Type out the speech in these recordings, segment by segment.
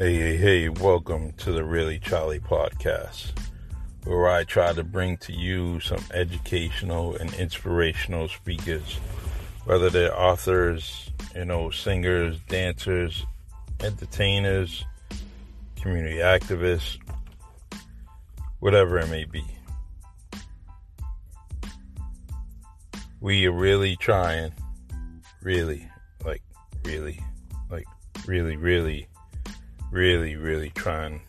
Hey, hey, hey, welcome to the Really Charlie podcast, where I try to bring to you some educational and inspirational speakers, whether they're authors, you know, singers, dancers, entertainers, community activists, whatever it may be. We are really trying, really, like, really, like, really, really really, really trying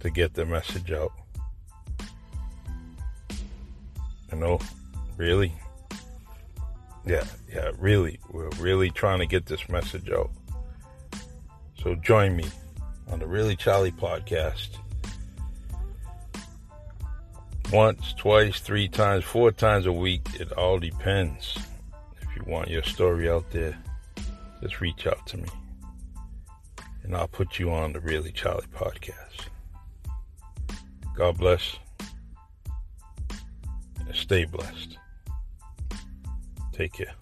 to get the message out. You know, really? Yeah, yeah, really. We're really trying to get this message out. So join me on the Really Charlie podcast. Once, twice, three times, four times a week. It all depends. If you want your story out there, just reach out to me and I'll put you on the Really Charlie podcast. God bless and stay blessed. Take care.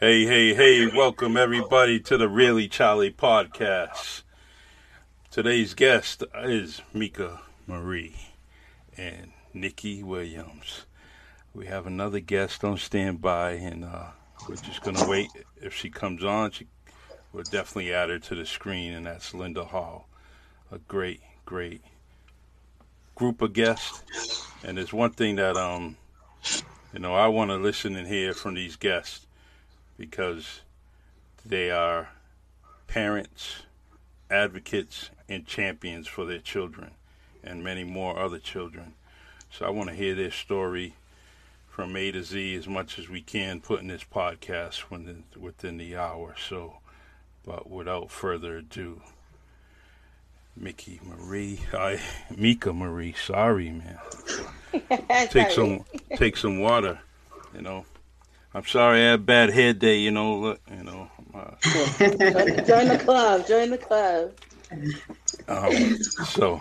Hey, hey, hey, welcome everybody to the Really Charlie podcast. Today's guest is Mika Marie. And Nikki Williams. We have another guest on standby, and uh, we're just going to wait. If she comes on, she, we'll definitely add her to the screen, and that's Linda Hall. A great, great group of guests. And there's one thing that, um, you know, I want to listen and hear from these guests because they are parents, advocates, and champions for their children and many more other children. So I want to hear their story from A to Z as much as we can put in this podcast within, within the hour. So, but without further ado, Mickey Marie, I Mika Marie, sorry man. take some take some water, you know. I'm sorry I had a bad head day, you know. Look, you know. Uh, join the club. Join the club. Um, so,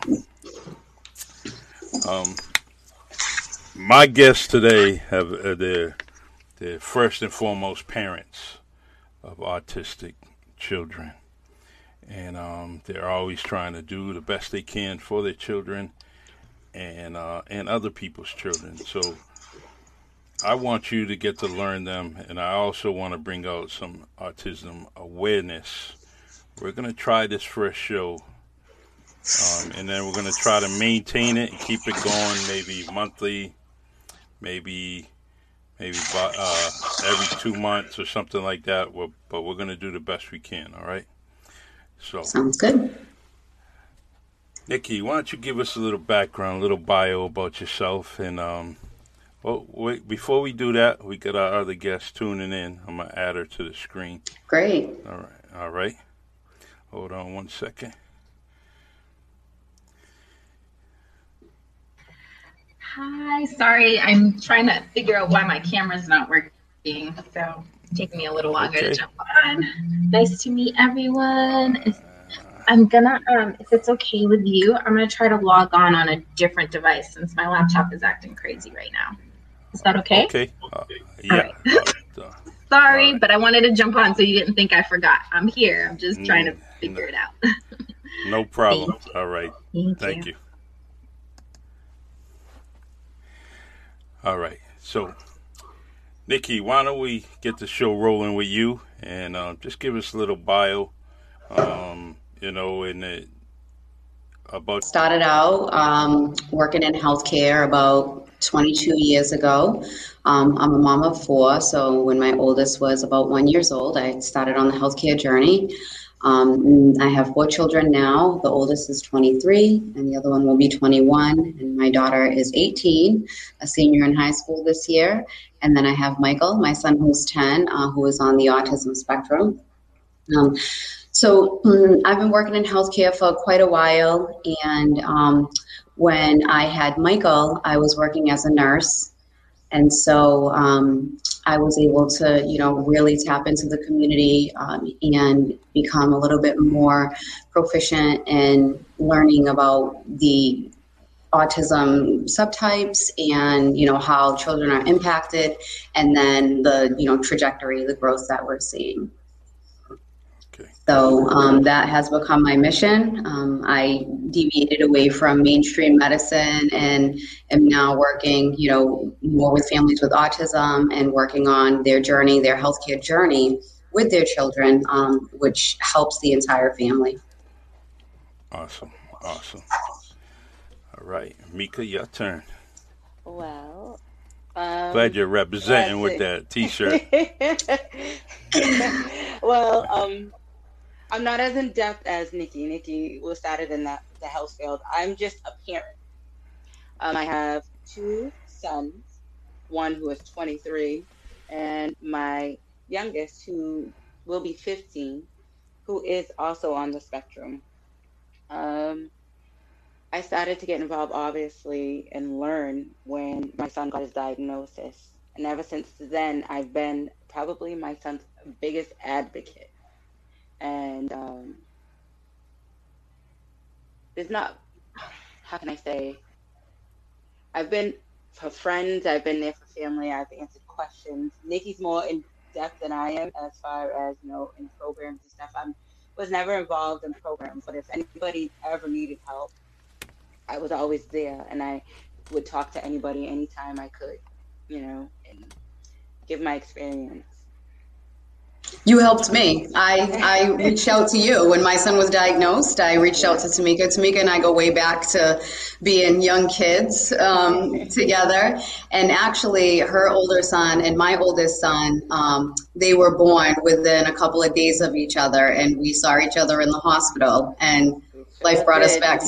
um, my guests today have uh, they're first and foremost parents of autistic children, and um, they're always trying to do the best they can for their children and uh, and other people's children. So I want you to get to learn them, and I also want to bring out some autism awareness. We're to try this first show um, and then we're going to try to maintain it and keep it going maybe monthly maybe maybe uh, every two months or something like that. We're, but we're going to do the best we can. All right. So sounds good. Nikki, why don't you give us a little background, a little bio about yourself, and um, well, wait, before we do that, we got our other guest tuning in. I'm gonna add her to the screen. Great. All right. All right. Hold on one second. Hi, sorry, I'm trying to figure out why my camera's not working, so it's taking me a little longer okay. to jump on. Nice to meet everyone. I'm gonna, um, if it's okay with you, I'm gonna try to log on on a different device since my laptop is acting crazy right now. Is that okay? Okay. Uh, yeah. Uh, sorry, but I wanted to jump on so you didn't think I forgot. I'm here. I'm just trying to mm, figure no, it out. no problem. All right. Thank, Thank you. you. All right. So, Nikki, why don't we get the show rolling with you and uh, just give us a little bio, um, you know, and it about. Started out um, working in healthcare about 22 years ago. Um, I'm a mom of four, so when my oldest was about one years old, I started on the healthcare journey. Um, I have four children now. The oldest is 23, and the other one will be 21. And my daughter is 18, a senior in high school this year. And then I have Michael, my son, who's 10, uh, who is on the autism spectrum. Um, so um, I've been working in healthcare for quite a while. And um, when I had Michael, I was working as a nurse. And so um, I was able to, you know, really tap into the community um, and become a little bit more proficient in learning about the autism subtypes and you know how children are impacted and then the you know trajectory the growth that we're seeing. So um, that has become my mission um, i deviated away from mainstream medicine and am now working you know more with families with autism and working on their journey their healthcare journey with their children um, which helps the entire family Awesome. Awesome. All right. Mika, your turn. Well, um, Glad you're representing with that t shirt. well, um, I'm not as in depth as Nikki. Nikki was started in that the health field. I'm just a parent. Um, I have two sons, one who is 23, and my youngest who will be 15, who is also on the spectrum. Um, I started to get involved, obviously, and learn when my son got his diagnosis. And ever since then, I've been probably my son's biggest advocate. And um, there's not, how can I say, I've been for friends, I've been there for family, I've answered questions. Nikki's more in depth than I am as far as, you know, in programs and stuff. I'm was never involved in programs, but if anybody ever needed help, I was always there and I would talk to anybody anytime I could, you know, and give my experience. You helped me. I, I reached out to you when my son was diagnosed. I reached out to Tamika. Tamika and I go way back to being young kids um, together. And actually, her older son and my oldest son, um, they were born within a couple of days of each other, and we saw each other in the hospital. And life brought us back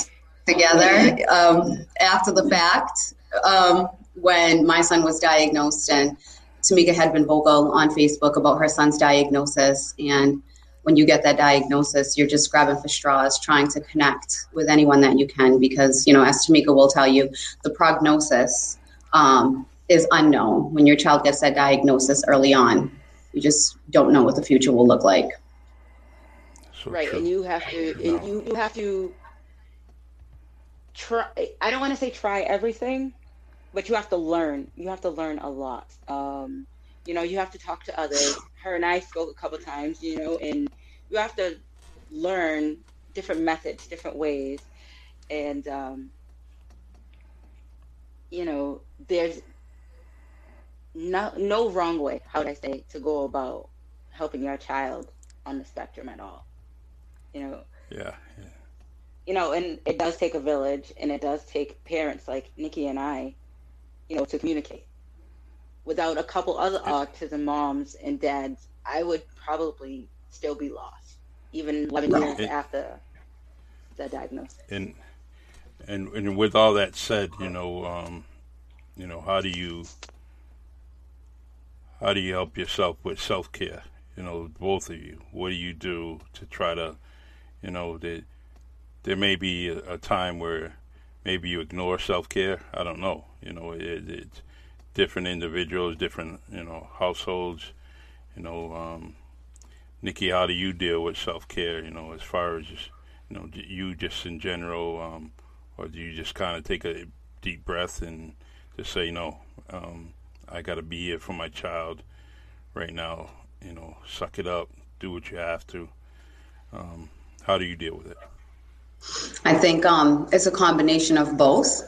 together um, after the fact um, when my son was diagnosed and Tamika had been vocal on Facebook about her son's diagnosis. And when you get that diagnosis, you're just grabbing for straws, trying to connect with anyone that you can, because, you know, as Tamika will tell you, the prognosis um, is unknown when your child gets that diagnosis early on. You just don't know what the future will look like. So right, true. and you have to, and you, you have to try. I don't want to say try everything, but you have to learn. You have to learn a lot. Um, you know, you have to talk to others. Her and I spoke a couple times. You know, and you have to learn different methods, different ways, and um, you know, there's no no wrong way. How would I say to go about helping your child on the spectrum at all? You know, Yeah. yeah. you know, and it does take a village, and it does take parents like Nikki and I, you know, to communicate. Without a couple other autism moms and dads, I would probably still be lost, even 11 years after the diagnosis. And and and with all that said, you know, um, you know, how do you how do you help yourself with self care? You know, both of you. What do you do to try to, you know, that there may be a, a time where maybe you ignore self care. I don't know. You know, it, it's different individuals, different you know households. You know, um, Nikki, how do you deal with self care? You know, as far as just you know, you just in general, um, or do you just kind of take a deep breath and just say, no, um, I got to be here for my child right now. You know, suck it up, do what you have to. Um, how do you deal with it? I think um, it's a combination of both.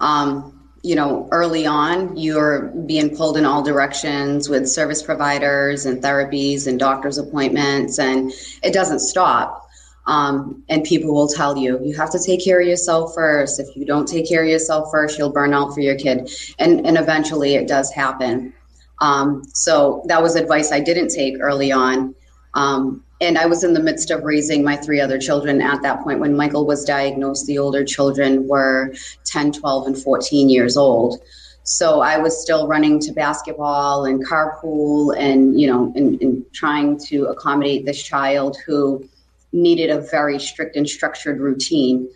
Um, you know, early on, you're being pulled in all directions with service providers and therapies and doctor's appointments, and it doesn't stop. Um, and people will tell you, you have to take care of yourself first. If you don't take care of yourself first, you'll burn out for your kid. And, and eventually it does happen. Um, so that was advice I didn't take early on. Um, and I was in the midst of raising my three other children at that point when Michael was diagnosed. The older children were 10, 12, and 14 years old. So I was still running to basketball and carpool and, you know, and, and trying to accommodate this child who needed a very strict and structured routine.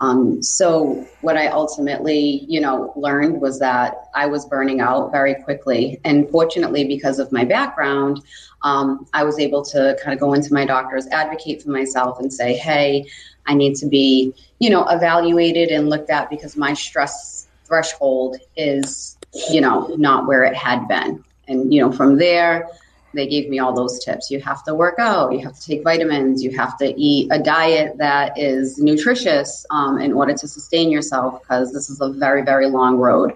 Um, so what I ultimately, you know, learned was that I was burning out very quickly. And fortunately, because of my background, um, I was able to kind of go into my doctors, advocate for myself, and say, "Hey, I need to be, you know, evaluated and looked at because my stress threshold is, you know, not where it had been." And you know, from there, they gave me all those tips. You have to work out, you have to take vitamins, you have to eat a diet that is nutritious um, in order to sustain yourself because this is a very, very long road.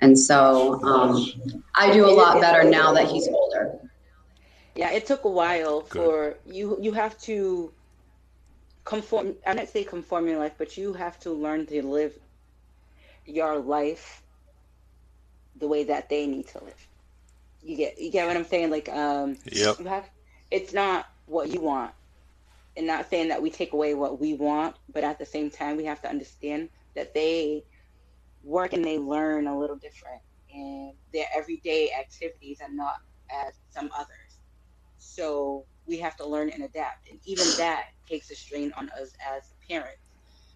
And so um, I do a lot better now that he's older. Yeah, it took a while Good. for you. You have to conform. I don't say conform your life, but you have to learn to live your life the way that they need to live. You get you get what I'm saying? Like um yep. you have it's not what you want. And not saying that we take away what we want, but at the same time we have to understand that they work and they learn a little different and their everyday activities are not as some others. So we have to learn and adapt. And even that takes a strain on us as parents.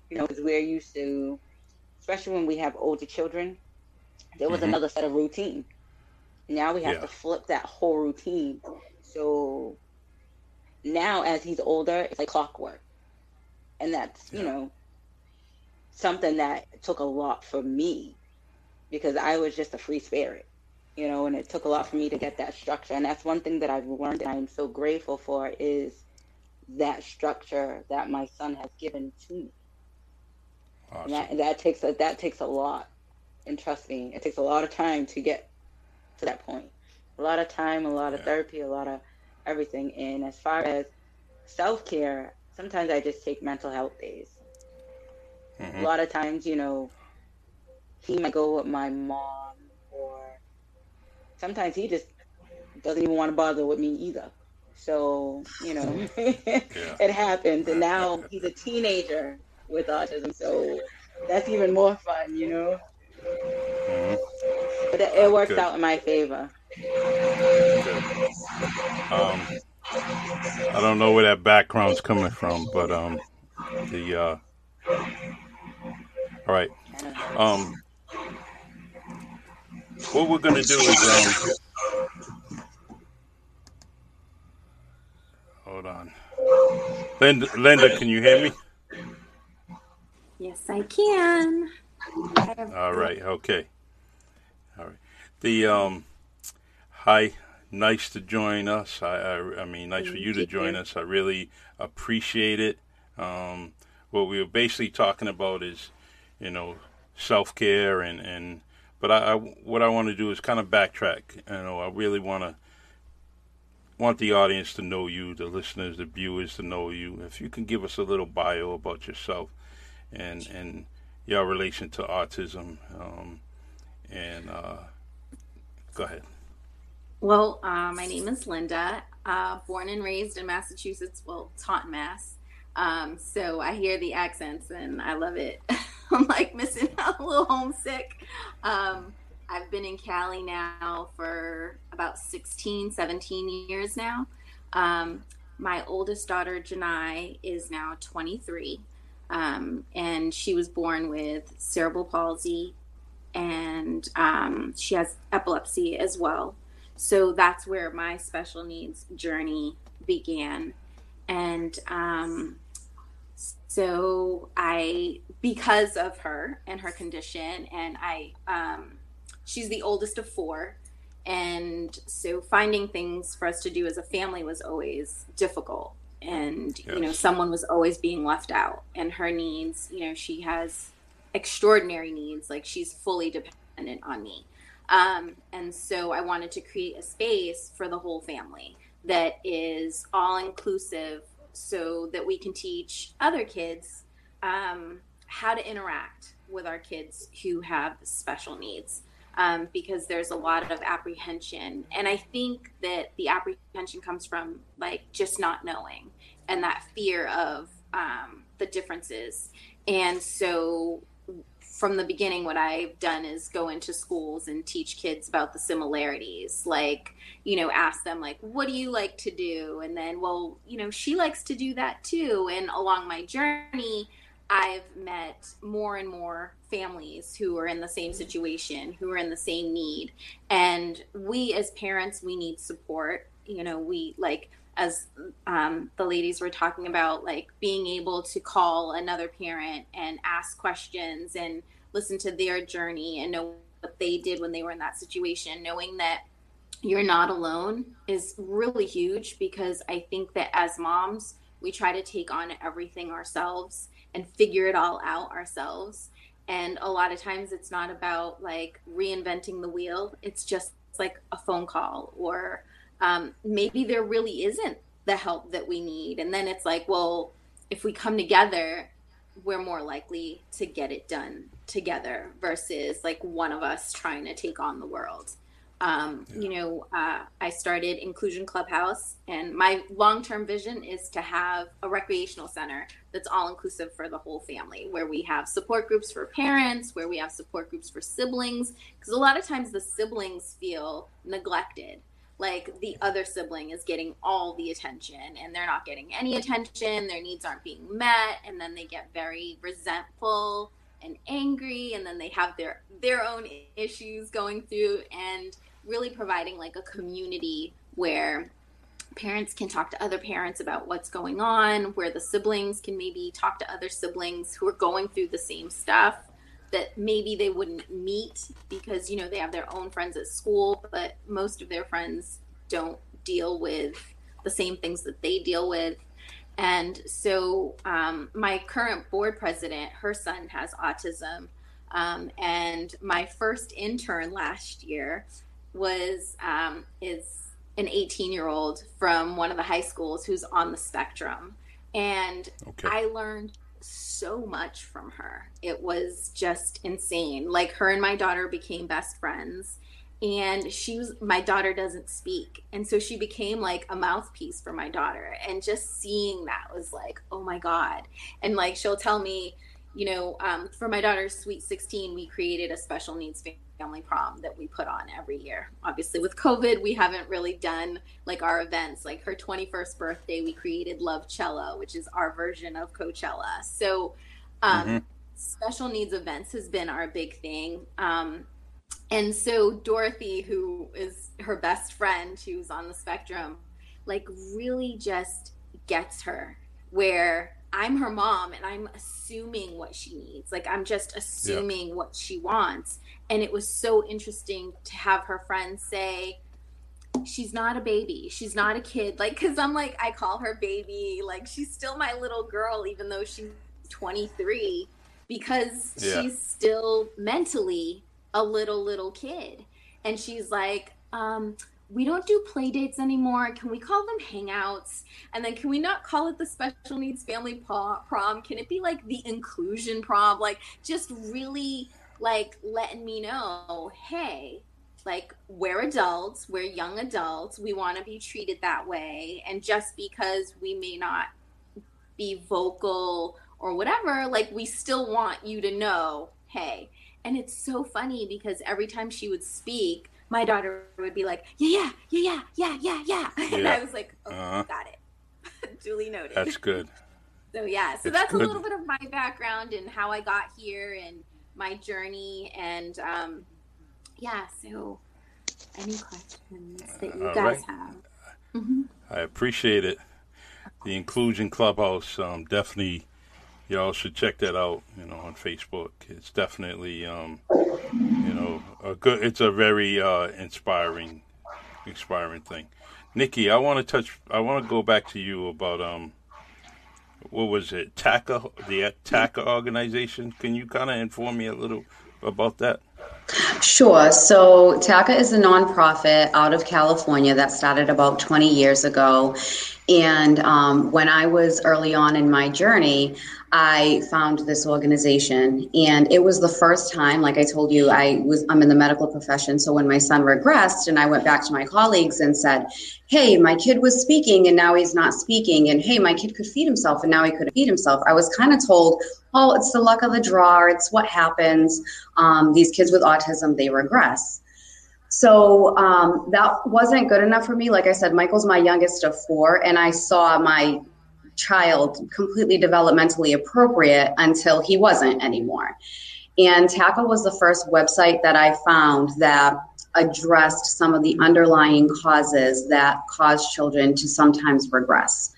You know, because we're used to, especially when we have older children, there was mm-hmm. another set of routine. Now we have yeah. to flip that whole routine. So now, as he's older, it's like clockwork, and that's yeah. you know something that took a lot for me because I was just a free spirit, you know, and it took a lot for me to get that structure. And that's one thing that I've learned, and I'm so grateful for is that structure that my son has given to me. Awesome. And that, that takes a, that takes a lot, and trust me, it takes a lot of time to get to that point. A lot of time, a lot of yeah. therapy, a lot of everything. And as far as self care, sometimes I just take mental health days. Mm-hmm. A lot of times, you know, he might go with my mom, or sometimes he just doesn't even want to bother with me either. So, you know, it happens. And now he's a teenager with autism. So that's even more fun, you know? But it, it works Good. out in my favor. Um, I don't know where that background's coming from, but um, the uh, all right. Um, what we're gonna do is um, hold on. Linda, Linda, can you hear me? Yes, I can. All right. Okay. The um, hi, nice to join us. I, I, I mean, nice for you to join us. I really appreciate it. Um, what we were basically talking about is, you know, self care and and. But I, I what I want to do is kind of backtrack. You know, I really want to want the audience to know you, the listeners, the viewers to know you. If you can give us a little bio about yourself, and and your relation to autism, um, and uh, go ahead. Well, uh, my name is Linda, uh, born and raised in Massachusetts, well, Taunton, Mass. Um, so I hear the accents and I love it. I'm like missing out, a little homesick. Um, I've been in Cali now for about 16, 17 years now. Um, my oldest daughter, Janai, is now 23. Um, and she was born with cerebral palsy and um, she has epilepsy as well. So that's where my special needs journey began. And um, so I, because of her and her condition, and I, um, she's the oldest of four. And so finding things for us to do as a family was always difficult and yes. you know someone was always being left out and her needs you know she has extraordinary needs like she's fully dependent on me um, and so i wanted to create a space for the whole family that is all inclusive so that we can teach other kids um, how to interact with our kids who have special needs um, because there's a lot of apprehension. And I think that the apprehension comes from like just not knowing and that fear of um, the differences. And so from the beginning, what I've done is go into schools and teach kids about the similarities. Like, you know, ask them, like, what do you like to do? And then, well, you know, she likes to do that too. And along my journey, I've met more and more families who are in the same situation, who are in the same need. And we as parents, we need support. You know, we like, as um, the ladies were talking about, like being able to call another parent and ask questions and listen to their journey and know what they did when they were in that situation, knowing that you're not alone is really huge because I think that as moms, we try to take on everything ourselves and figure it all out ourselves. And a lot of times it's not about like reinventing the wheel, it's just like a phone call, or um, maybe there really isn't the help that we need. And then it's like, well, if we come together, we're more likely to get it done together versus like one of us trying to take on the world. Um, yeah. You know, uh, I started Inclusion Clubhouse, and my long term vision is to have a recreational center that's all inclusive for the whole family, where we have support groups for parents, where we have support groups for siblings, because a lot of times the siblings feel neglected. Like the other sibling is getting all the attention and they're not getting any attention, their needs aren't being met, and then they get very resentful and angry and then they have their their own issues going through and really providing like a community where parents can talk to other parents about what's going on, where the siblings can maybe talk to other siblings who are going through the same stuff that maybe they wouldn't meet because you know they have their own friends at school, but most of their friends don't deal with the same things that they deal with. And so, um, my current board president, her son has autism. Um, and my first intern last year was um, is an 18 year old from one of the high schools who's on the spectrum, and okay. I learned so much from her. It was just insane. Like her and my daughter became best friends and she was my daughter doesn't speak and so she became like a mouthpiece for my daughter and just seeing that was like oh my god and like she'll tell me you know um, for my daughter's sweet 16 we created a special needs family family prom that we put on every year. Obviously, with COVID, we haven't really done like our events. Like her 21st birthday, we created Love Cello, which is our version of Coachella. So, um, mm-hmm. special needs events has been our big thing. Um, and so, Dorothy, who is her best friend, who's on the spectrum, like really just gets her where I'm her mom and I'm assuming what she needs. Like I'm just assuming yeah. what she wants. And it was so interesting to have her friends say, she's not a baby. She's not a kid. Like, cause I'm like, I call her baby. Like, she's still my little girl, even though she's 23, because yeah. she's still mentally a little, little kid. And she's like, um, we don't do play dates anymore. Can we call them hangouts? And then can we not call it the special needs family prom? Can it be like the inclusion prom? Like just really like letting me know, hey, like we're adults, we're young adults, we want to be treated that way. And just because we may not be vocal or whatever, like we still want you to know, hey. And it's so funny because every time she would speak, my daughter would be like, yeah, yeah, yeah, yeah, yeah, yeah. And I was like, oh, uh-huh. got it. Duly noted. That's good. So yeah, so it's that's good. a little bit of my background and how I got here and my journey and um, yeah. So any questions that you guys right. have? Mm-hmm. I appreciate it. The Inclusion Clubhouse, um, definitely y'all should check that out. You know, on Facebook. It's definitely, um, you know, a good. It's a very uh, inspiring, inspiring thing. Nikki, I want to touch. I want to go back to you about um, what was it? TACA, the TACA organization. Can you kind of inform me a little about that? Sure. So TACA is a nonprofit out of California that started about 20 years ago. And um, when I was early on in my journey, I found this organization, and it was the first time, like I told you, I was I'm in the medical profession. So when my son regressed, and I went back to my colleagues and said, "Hey, my kid was speaking, and now he's not speaking," and "Hey, my kid could feed himself, and now he couldn't feed himself," I was kind of told, "Oh, it's the luck of the draw. It's what happens. Um, these kids with autism, they regress." So um, that wasn't good enough for me. Like I said, Michael's my youngest of four, and I saw my child completely developmentally appropriate until he wasn't anymore. And TACA was the first website that I found that addressed some of the underlying causes that cause children to sometimes regress.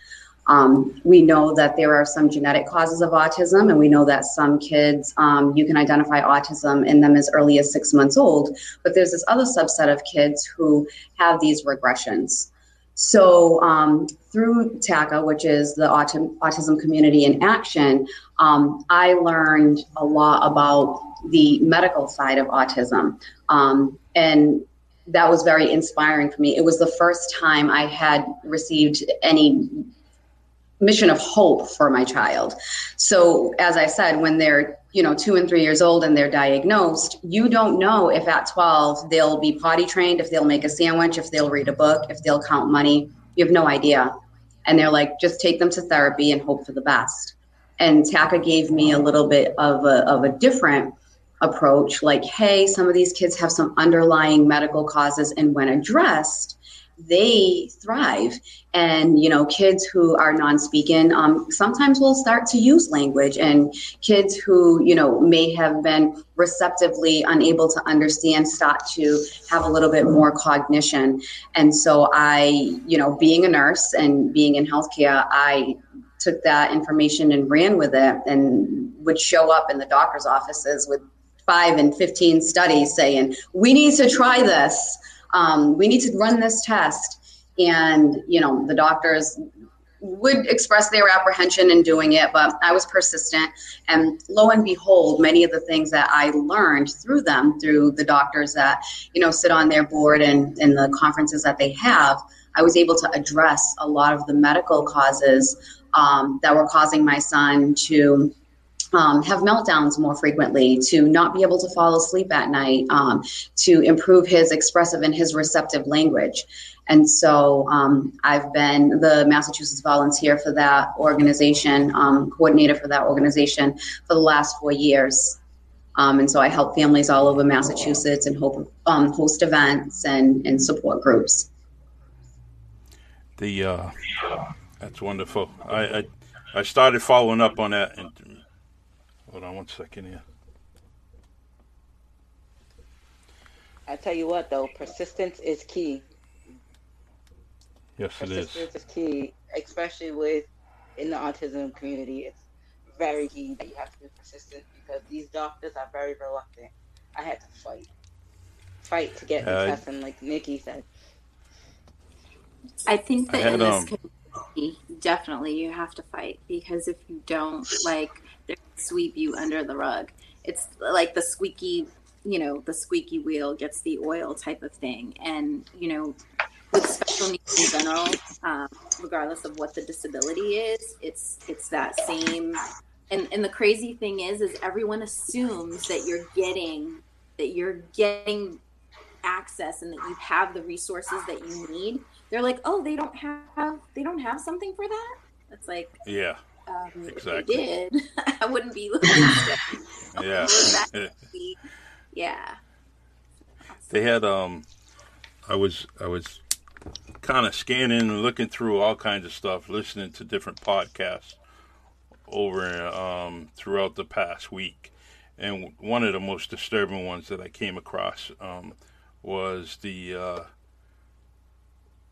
Um, we know that there are some genetic causes of autism, and we know that some kids, um, you can identify autism in them as early as six months old, but there's this other subset of kids who have these regressions. So, um, through TACA, which is the Autism, Autism Community in Action, um, I learned a lot about the medical side of autism. Um, and that was very inspiring for me. It was the first time I had received any mission of hope for my child. So, as I said, when they're you know two and three years old and they're diagnosed, you don't know if at 12 they'll be potty trained, if they'll make a sandwich, if they'll read a book, if they'll count money. You have no idea. And they're like, just take them to therapy and hope for the best. And TACA gave me a little bit of a, of a different approach like, hey, some of these kids have some underlying medical causes, and when addressed, they thrive. And you know kids who are non-speaking um, sometimes will start to use language. And kids who you know may have been receptively unable to understand start to have a little bit more cognition. And so i you know being a nurse and being in healthcare i took that information and ran with it and would show up in the doctor's offices with five and 15 studies saying we need to try this um, we need to run this test. And, you know, the doctors would express their apprehension in doing it, but I was persistent. And lo and behold, many of the things that I learned through them, through the doctors that, you know, sit on their board and in the conferences that they have, I was able to address a lot of the medical causes um, that were causing my son to um, have meltdowns more frequently, to not be able to fall asleep at night, um, to improve his expressive and his receptive language. And so um, I've been the Massachusetts volunteer for that organization, um, coordinator for that organization for the last four years. Um, and so I help families all over Massachusetts and hope, um, host events and, and support groups. The uh, that's wonderful. I, I I started following up on that and Hold on one second here. I tell you what, though, persistence is key. Yes, it is. Persistence is key, especially with in the autism community. It's very key that you have to be persistent because these doctors are very reluctant. I had to fight, fight to get uh, the test, and like Nikki said, I think that I had, in this um, community, definitely you have to fight because if you don't, like sweep you under the rug. It's like the squeaky, you know, the squeaky wheel gets the oil type of thing. And, you know, with special needs in general, um, regardless of what the disability is, it's it's that same. And and the crazy thing is, is everyone assumes that you're getting that you're getting access and that you have the resources that you need. They're like, oh, they don't have they don't have something for that. It's like, yeah, um, exactly. Did, I wouldn't be looking. yeah. yeah. They had um, I was I was kind of scanning and looking through all kinds of stuff, listening to different podcasts over um, throughout the past week, and one of the most disturbing ones that I came across um, was the uh,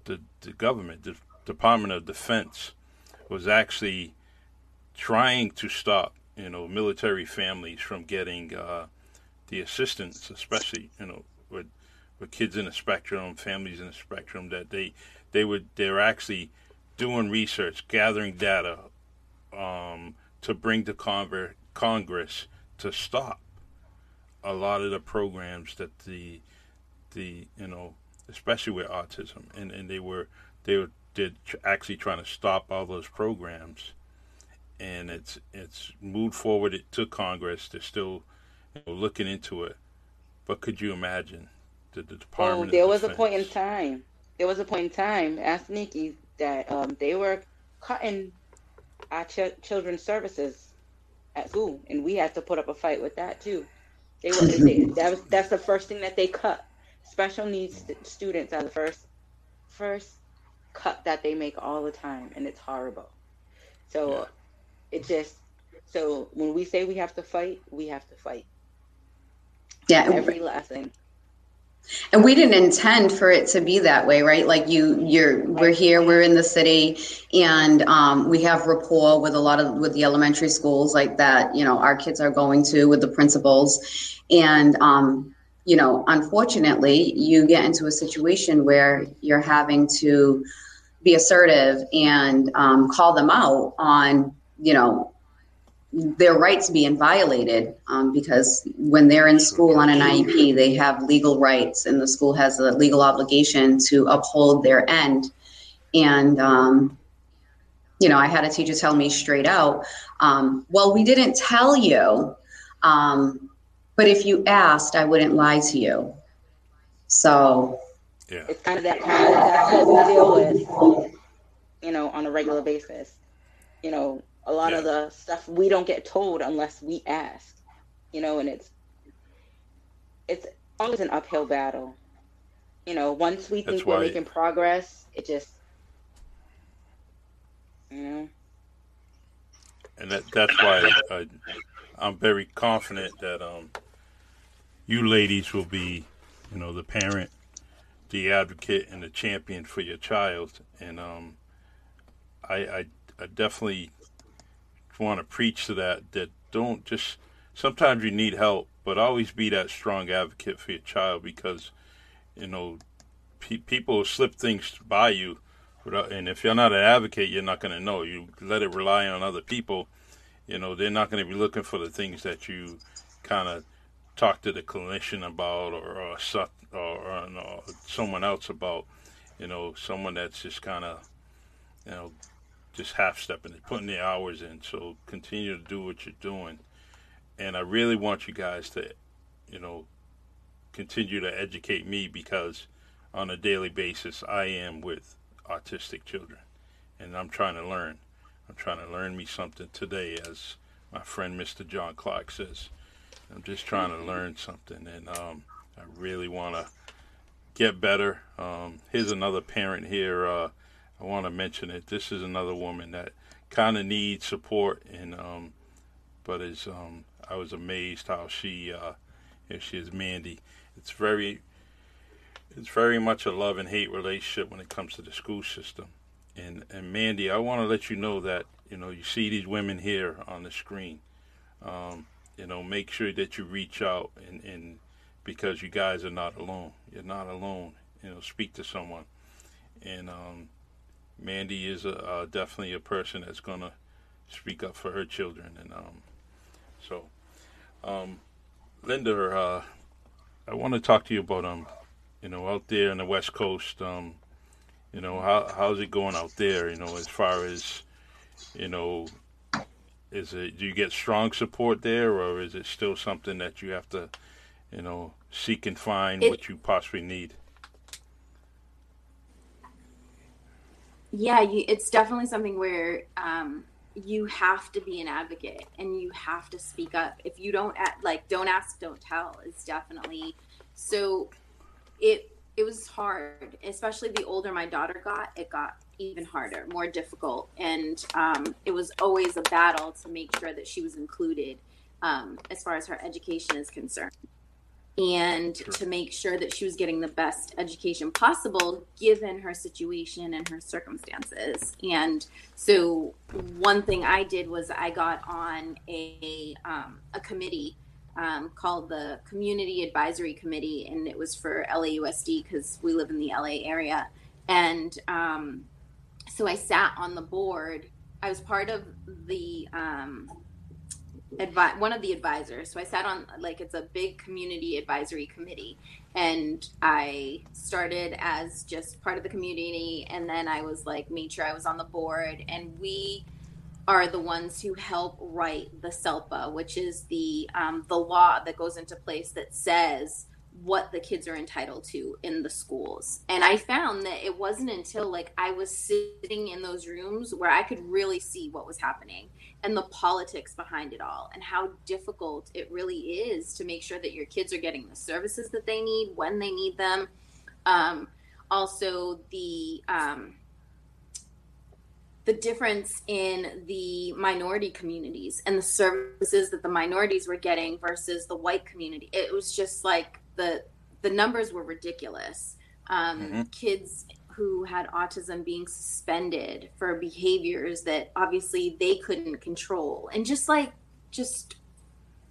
the the government, the Department of Defense, was actually trying to stop you know military families from getting uh, the assistance, especially you know with with kids in the spectrum, families in the spectrum, that they they would they're actually doing research, gathering data um, to bring to Conver- Congress to stop a lot of the programs that the the you know especially with autism. And, and they were they were did actually trying to stop all those programs and it's it's moved forward to Congress. They're still you know, looking into it. But could you imagine the, the Department? Oh, there was Defense. a point in time. There was a point in time. Ask Nikki that um, they were cutting our ch- children's services at school, and we had to put up a fight with that too. They were they, that was that's the first thing that they cut. Special needs st- students are the first first cut that they make all the time, and it's horrible. So. It just so when we say we have to fight, we have to fight. Yeah, every last thing. And we didn't intend for it to be that way, right? Like you, you're, we're here, we're in the city, and um, we have rapport with a lot of with the elementary schools, like that. You know, our kids are going to with the principals, and um, you know, unfortunately, you get into a situation where you're having to be assertive and um, call them out on, you know, their rights being violated um, because when they're in school on an IEP, they have legal rights, and the school has a legal obligation to uphold their end. And um, you know, I had a teacher tell me straight out, um, "Well, we didn't tell you, um, but if you asked, I wouldn't lie to you." So, yeah, it's kind of that kind of that's what we deal with, you know, on a regular basis. You know, a lot yeah. of the stuff we don't get told unless we ask you know and it's it's always an uphill battle. You know once we think we're making progress it just you know. And that that's why I, i'm very confident that um you ladies will be you know the parent the advocate and the champion for your child. And um i i, I definitely want to preach to that that don't just sometimes you need help but always be that strong advocate for your child because you know pe- people slip things by you without, uh, and if you're not an advocate you're not going to know. You let it rely on other people you know they're not going to be looking for the things that you kind of talk to the clinician about or or, or, or, or someone else about you know someone that's just kind of you know just half stepping it, putting the hours in. So continue to do what you're doing. And I really want you guys to, you know, continue to educate me because on a daily basis I am with autistic children and I'm trying to learn. I'm trying to learn me something today, as my friend Mr. John Clark says. I'm just trying to learn something, and um, I really want to get better. Um, here's another parent here. Uh, I want to mention it. This is another woman that kind of needs support, and um, but is um, I was amazed how she, uh, she is Mandy. It's very, it's very much a love and hate relationship when it comes to the school system. And and Mandy, I want to let you know that you know you see these women here on the screen. Um, you know, make sure that you reach out and, and because you guys are not alone. You're not alone. You know, speak to someone. And um, Mandy is a, uh, definitely a person that's going to speak up for her children. And um, so, um, Linda, uh, I want to talk to you about, um, you know, out there in the West Coast, um, you know, how how's it going out there? You know, as far as, you know, is it do you get strong support there, or is it still something that you have to, you know, seek and find it, what you possibly need? Yeah you, it's definitely something where um, you have to be an advocate and you have to speak up. If you don't like don't ask don't tell is definitely so it it was hard especially the older my daughter got it got even harder more difficult. And um, it was always a battle to make sure that she was included um, as far as her education is concerned and sure. to make sure that she was getting the best education possible given her situation and her circumstances. And so, one thing I did was I got on a um, a committee um, called the Community Advisory Committee, and it was for LAUSD because we live in the LA area. And um, so I sat on the board. I was part of the um, advi- one of the advisors. So I sat on like it's a big community advisory committee, and I started as just part of the community, and then I was like made sure I was on the board, and we are the ones who help write the SELPA, which is the um, the law that goes into place that says what the kids are entitled to in the schools. And I found that it wasn't until like I was sitting in those rooms where I could really see what was happening and the politics behind it all and how difficult it really is to make sure that your kids are getting the services that they need when they need them um, also the um, the difference in the minority communities and the services that the minorities were getting versus the white community. It was just like the the numbers were ridiculous. Um, mm-hmm. Kids who had autism being suspended for behaviors that obviously they couldn't control, and just like just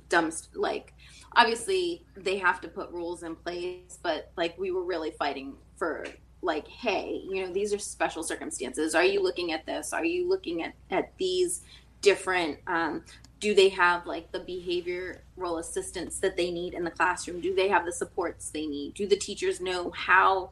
dumb like obviously they have to put rules in place, but like we were really fighting for like hey you know these are special circumstances. Are you looking at this? Are you looking at at these different um, do they have like the behavioral assistance that they need in the classroom? Do they have the supports they need? Do the teachers know how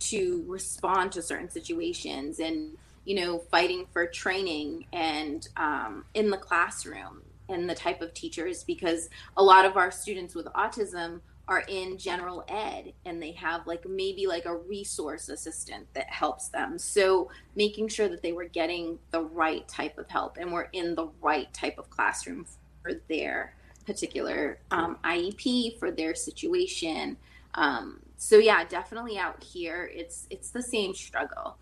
to respond to certain situations and you know fighting for training and um, in the classroom and the type of teachers because a lot of our students with autism are in general ed and they have like maybe like a resource assistant that helps them. So making sure that they were getting the right type of help and were in the right type of classroom for their particular um, iep for their situation um, so yeah definitely out here it's it's the same struggle.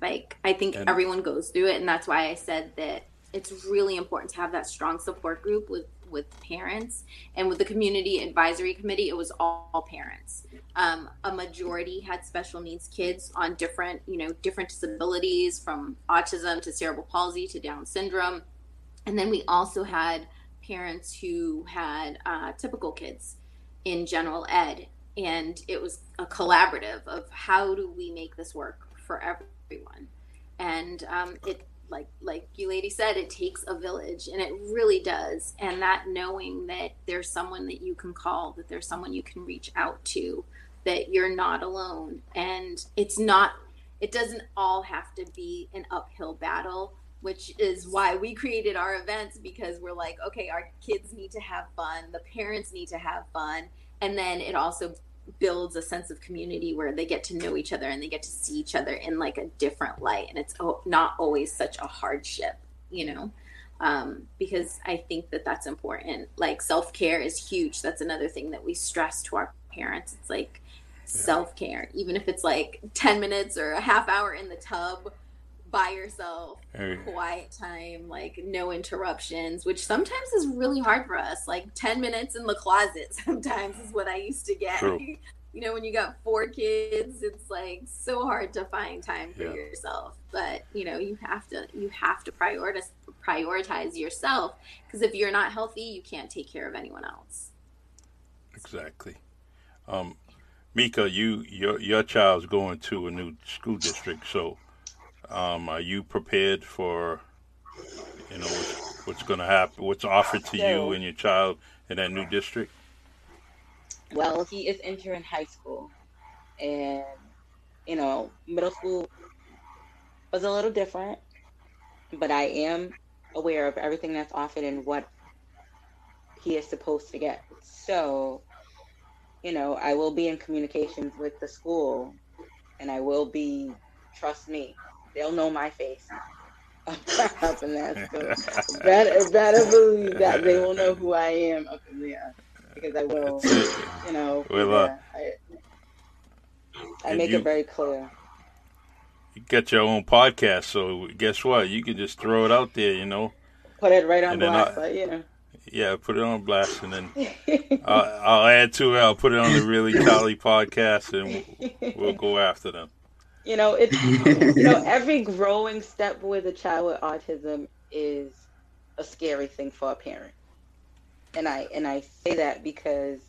Like i think and- everyone goes through it and that's why i said that it's really important to have that strong support group with with parents. And with the community advisory committee it was all, parents. Um, a majority had special needs kids on different you know different disabilities from autism to cerebral palsy to down syndrome. And then we also had parents who had uh, typical kids in general ed and it was a collaborative of how do we make this work for everyone. And um, it like like you lady said it takes a village and it really does. And that knowing that there's someone that you can call that there's someone you can reach out to that you're not alone. And it's not it doesn't all have to be an uphill battle which is why we created our events because we're like okay our kids need to have fun. The parents need to have fun. And then it also builds a sense of community where they get to know each other and they get to see each other in like a different light. And it's not always such a hardship you know? Um, because i think that that's important. Like self-care is huge. That's another thing that we stress to our parents. It's like yeah. self-care. Even if it's like 10 minutes or a half hour in the tub by yourself, hey. quiet time, like no interruptions, which sometimes is really hard for us. Like 10 minutes in the closet sometimes is what I used to get. You know, when you got four kids, it's like so hard to find time for yeah. yourself. But, you know, you have to you have to prioritize prioritize yourself because if you're not healthy, you can't take care of anyone else. Exactly. Um Mika, you your your child's going to a new school district, so um, are you prepared for, you know, what's, what's going to happen? What's offered to so, you and your child in that new district? Well, he is entering high school, and you know, middle school was a little different, but I am aware of everything that's offered and what he is supposed to get. So, you know, I will be in communications with the school, and I will be, trust me, they'll know my face. up in that school. better, better believe that they will know who I am up in there because I will, you know. Well, uh, I, I make you, it very clear. You got your own podcast, so guess what? You can just throw it out there, you know. Put it right on blast, I, yeah. Yeah, put it on blast, and then I'll, I'll, add to it. I'll put it on the Really Charlie podcast, and we'll, we'll go after them. You know, it's you know every growing step with a child with autism is a scary thing for a parent, and I and I say that because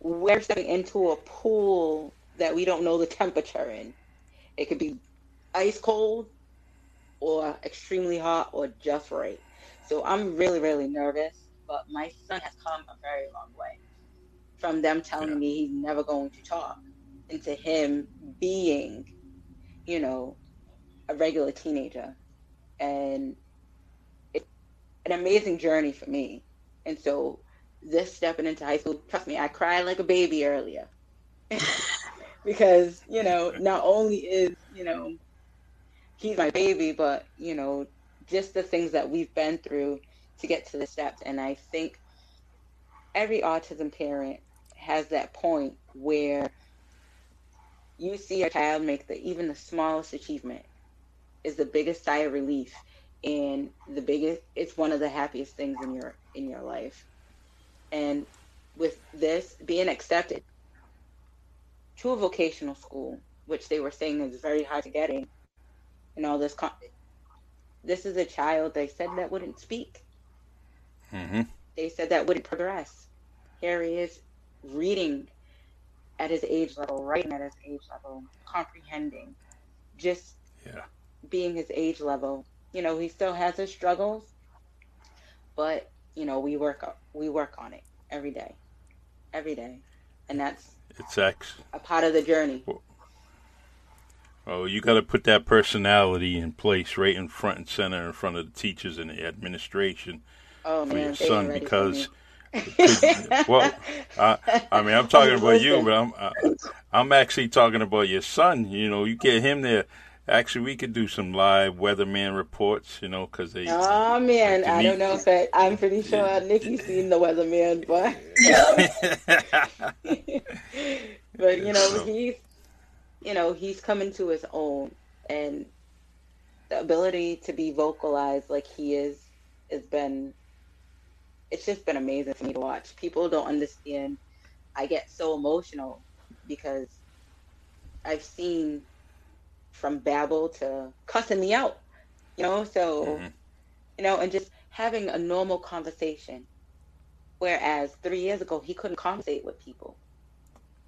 we're stepping into a pool that we don't know the temperature in. It could be ice cold, or extremely hot, or just right. So I'm really really nervous, but my son has come a very long way from them telling yeah. me he's never going to talk into him being you know, a regular teenager. And it's an amazing journey for me. And so this stepping into high school, trust me, I cried like a baby earlier. because, you know, not only is, you know, he's my baby, but, you know, just the things that we've been through to get to the steps. And I think every autism parent has that point where you see a child make the even the smallest achievement is the biggest sigh of relief and the biggest it's one of the happiest things in your in your life. And with this being accepted to a vocational school which they were saying is very hard to get in and all this con- this is a child they said that wouldn't speak. Mm-hmm. they said that wouldn't progress. Here he is reading at his age level writing at his age level comprehending just Yeah. being his age level you know he still has his struggles but you know we work we work on it every day every day and that's It's X. a part of the journey Oh, you got to put that personality in place right in front and center in front of the teachers and the administration oh for man your son because well, I, I mean, I'm talking about you, but I'm I, I'm actually talking about your son. You know, you get him there. Actually, we could do some live weatherman reports. You know, because they. Oh man, Like I don't know if I, I'm pretty sure Nikki's seen the weatherman, but but you know So- he's you know he's coming to his own and the ability to be vocalized like he is has been it's just been amazing for me to watch. People don't understand. I get so emotional because i've seen from babble to cussing me out you know? So Mhm. you know and just having a normal conversation. Whereas three years ago he couldn't conversate with people.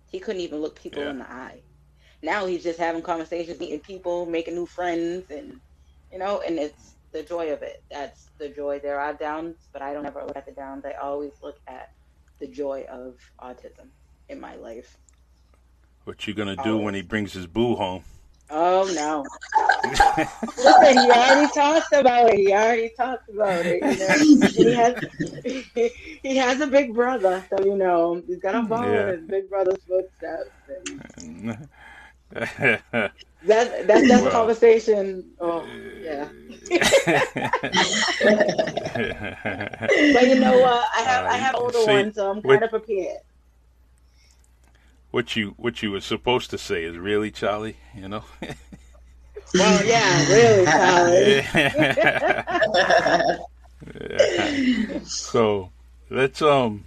He couldn't even look people Yeah. in the eye. Now he's just having conversations meeting people making new friends and you know and it's the joy of it that's the joy there are downs but i don't ever look at the downs i always look at the joy of autism in my life What you gonna do when he brings his boo home? oh no Listen, he already talked about it. He already talked about it. You know? he has he has a big brother, so you know he's gonna follow Yeah. his big brother's footsteps. And. That that that's Well. conversation. Oh yeah, but you know what? I have I have Uh, older see, ones, so I'm with- kind of prepared. what you what you were supposed to say is really Charlie. You know. Well, yeah, really. Yeah. so let's um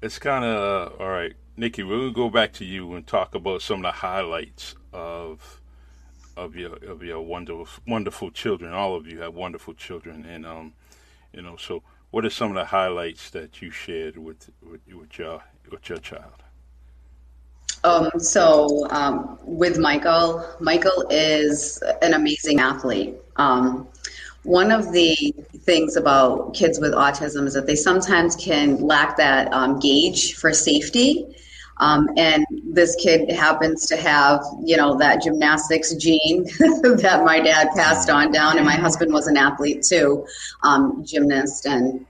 it's kind of all right nikki we're gonna go back to you and talk about some of the highlights of of your of your wonderful wonderful children all of you have wonderful children and um you know so what are some of the highlights that you shared with with, with your with your child Um, so um, with Michael, Michael is an amazing athlete. Um, one of the things about kids with autism is that they sometimes can lack that um, gauge for safety. Um, and this kid happens to have, you know, that gymnastics gene that my dad passed on down, and my husband was an athlete too, um, gymnast and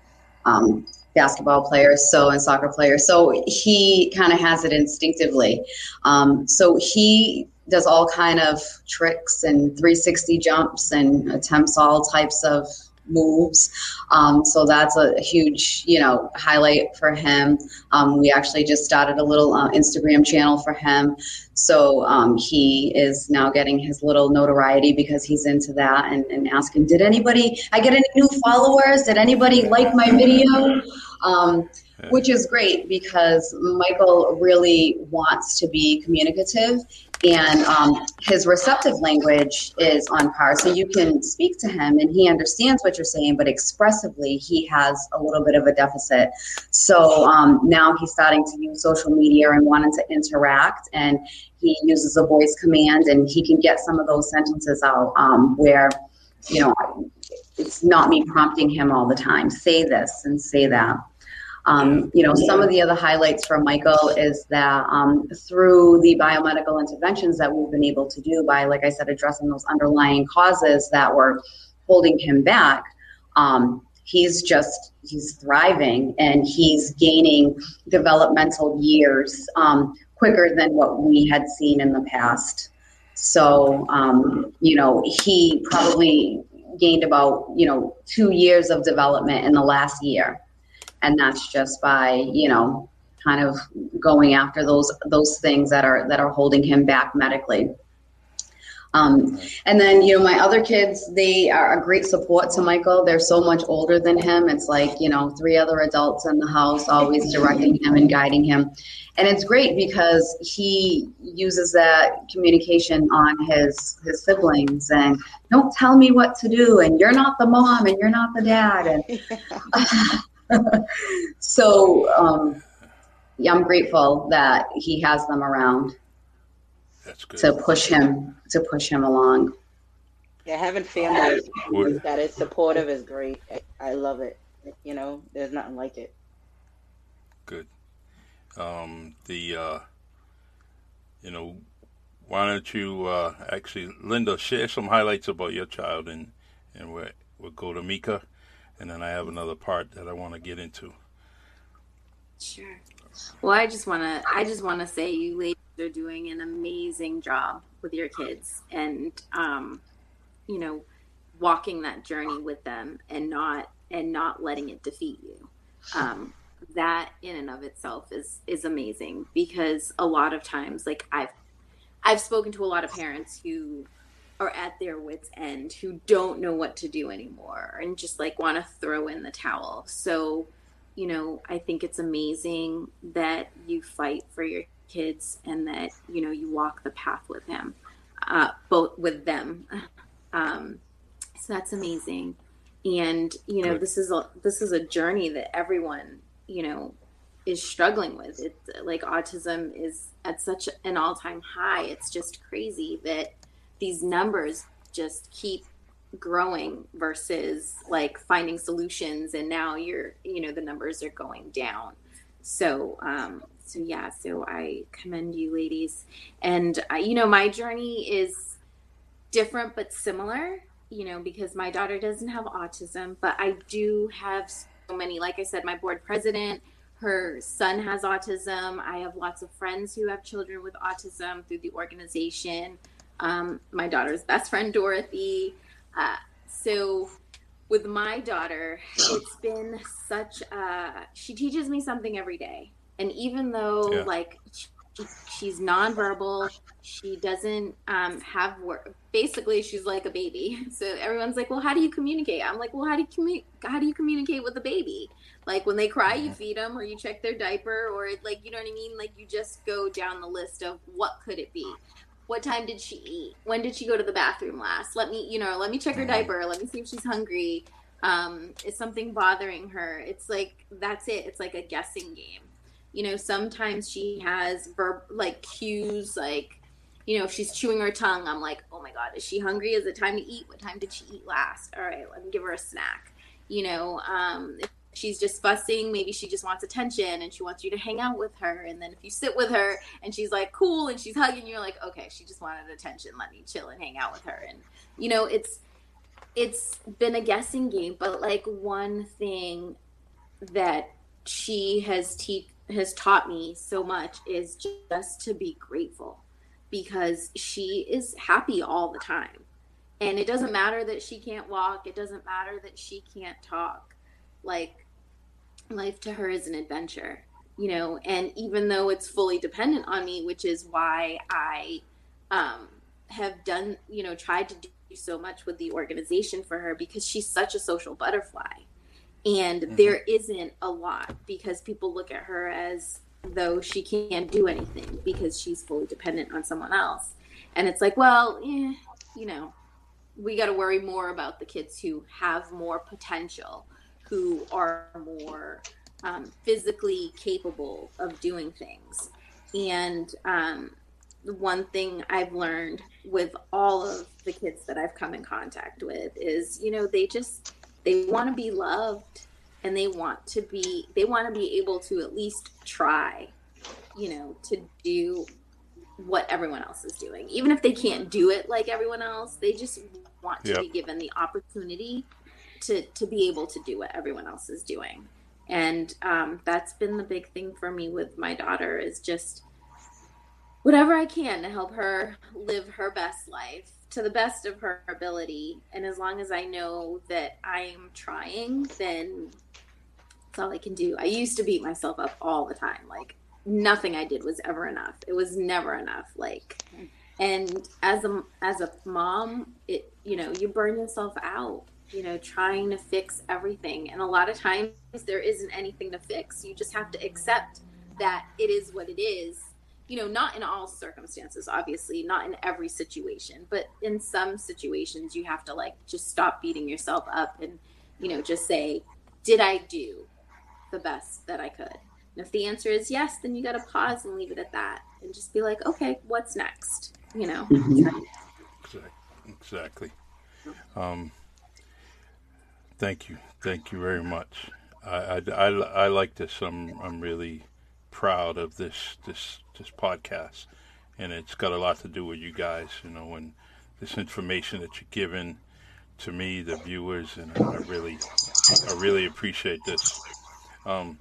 um, basketball player, so and soccer player. So he kind of has it instinctively. Um, so he does all kind of tricks and 360 jumps and attempts all types of moves. Um, so that's a huge, you know, highlight for him. Um, we actually just started a little uh, Instagram channel for him. So um, he is now getting his little notoriety because he's into that and, and asking, did anybody, I get any new followers? Did anybody like my video? Um, which is great because Michael really wants to be communicative and um, his receptive language is on par. So you can speak to him and he understands what you're saying, but expressively, he has a little bit of a deficit. So um, now he's starting to use social media and wanting to interact, and he uses a voice command and he can get some of those sentences out um, where, you know, it's not me prompting him all the time. Say this and say that. Um, you know, some of the other highlights from Michael is that um, through the biomedical interventions that we've been able to do by, like I said, addressing those underlying causes that were holding him back, um, he's just he's thriving and he's gaining developmental years um, quicker than what we had seen in the past. So, um, you know, he probably gained about you know two years of development in the last year and that's just by you know kind of going after those those things that are that are holding him back medically Um, and then, you know, my other kids, they are a great support to Michael. They're so much older than him. It's like, you know, three other adults in the house always directing him and guiding him. And it's great because he uses that communication on his his siblings and don't tell me what to do and you're not the mom and you're not the dad and so um, yeah, I'm grateful that he has them around. That's good. To push him to push him along. Yeah, having family that is supportive is great. I, I love it. You know, there's nothing like it. Good. Um, the uh, you know, why don't you uh, actually, Linda, share some highlights about your child, and and we'll, we'll go to Mika, and then I have another part that I want to get into. Sure. Well, I just want to I just want to say you ladies are doing an amazing job with your kids and um you know walking that journey with them and not and not letting it defeat you. Um that in and of itself is is amazing because a lot of times like I've I've spoken to a lot of parents who are at their wits end who don't know what to do anymore and just like want to throw in the towel. So you know, I think it's amazing that you fight for your kids and that, you know, you walk the path with him, uh, both with them. Um, so that's amazing. And, you know, Good. this is a, this is a journey that everyone, you know, is struggling with. It like autism is at such an all time high. It's just crazy that these numbers just keep growing versus like finding solutions and now you're you know the numbers are going down. So um so yeah so i commend you ladies. And uh, you know my journey is different but similar you know because my daughter doesn't have autism but i do have so many like i said my board president her son has autism. I have lots of friends who have children with autism through the organization um, my daughter's best friend dorothy uh, so with my daughter, it's been such a, she teaches me something every day. And even though yeah. like she, she's nonverbal, she doesn't um, have work. Basically, she's like a baby. So everyone's like, "Well, how do you communicate?" I'm like, "Well, how do you communicate? How do you communicate with a baby? Like when they cry, you mm-hmm. feed them, or you check their diaper, or like you know what I mean? Like you just go down the list of what could it be what time did she eat? When did she go to the bathroom last? Let me you know let me check her mm-hmm. diaper. Let me see if she's hungry. Um, is something bothering her? It's like that's it. It's like a guessing game. You know sometimes she has verb like cues like you know if she's chewing her tongue i'm like oh my god is she hungry? Is it time to eat? What time did she eat last? All right let me give her a snack. You know um, if she's just fussing maybe she just wants attention and she wants you to hang out with her and then if you sit with her and she's like cool and she's hugging you, you're like okay she just wanted attention let me chill and hang out with her. And you know it's it's been a guessing game but like one thing that she has te- has taught me so much is just to be grateful because she is happy all the time. And it doesn't matter that she can't walk it doesn't matter that she can't talk. Like life to her is an adventure you know and even though it's fully dependent on me which is why i um, have done you know tried to do so much with the organization for her because she's such a social butterfly. And mm-hmm. there isn't a lot because people look at her as though she can't do anything because she's fully dependent on someone else. And it's like well eh, you know we got to worry more about the kids who have more potential who are more um, physically capable of doing things. And um, the one thing I've learned with all of the kids that I've come in contact with is, you know, they just they want to be loved and they want to be they want to be able to at least try, you know, to do what everyone else is doing. Even if they can't do it like everyone else, they just want to yep. be given the opportunity to to be able to do what everyone else is doing. And um, that's been the big thing for me with my daughter is just whatever i can to help her live her best life to the best of her ability. And as long as i know that i'm trying then that's all i can do. I used to beat myself up all the time. Like nothing i did was ever enough. It was never enough. Like And as a as a mom, it you know you burn yourself out you know, trying to fix everything. And a lot of times there isn't anything to fix. You just have to accept that it is what it is. You know, not in all circumstances, obviously, not in every situation, but in some situations, you have to like just stop beating yourself up and, you know, just say, did I do the best that I could? And if the answer is yes, then you got to pause and leave it at that and just be like, okay, what's next? You know? Mm-hmm. Exactly. Um, Thank you, thank you very much. I, I, I, I, like this. I'm I'm really proud of this this this podcast, and it's got a lot to do with you guys. You know, and this information that you're giving to me, the viewers, and I really I really appreciate this. Um,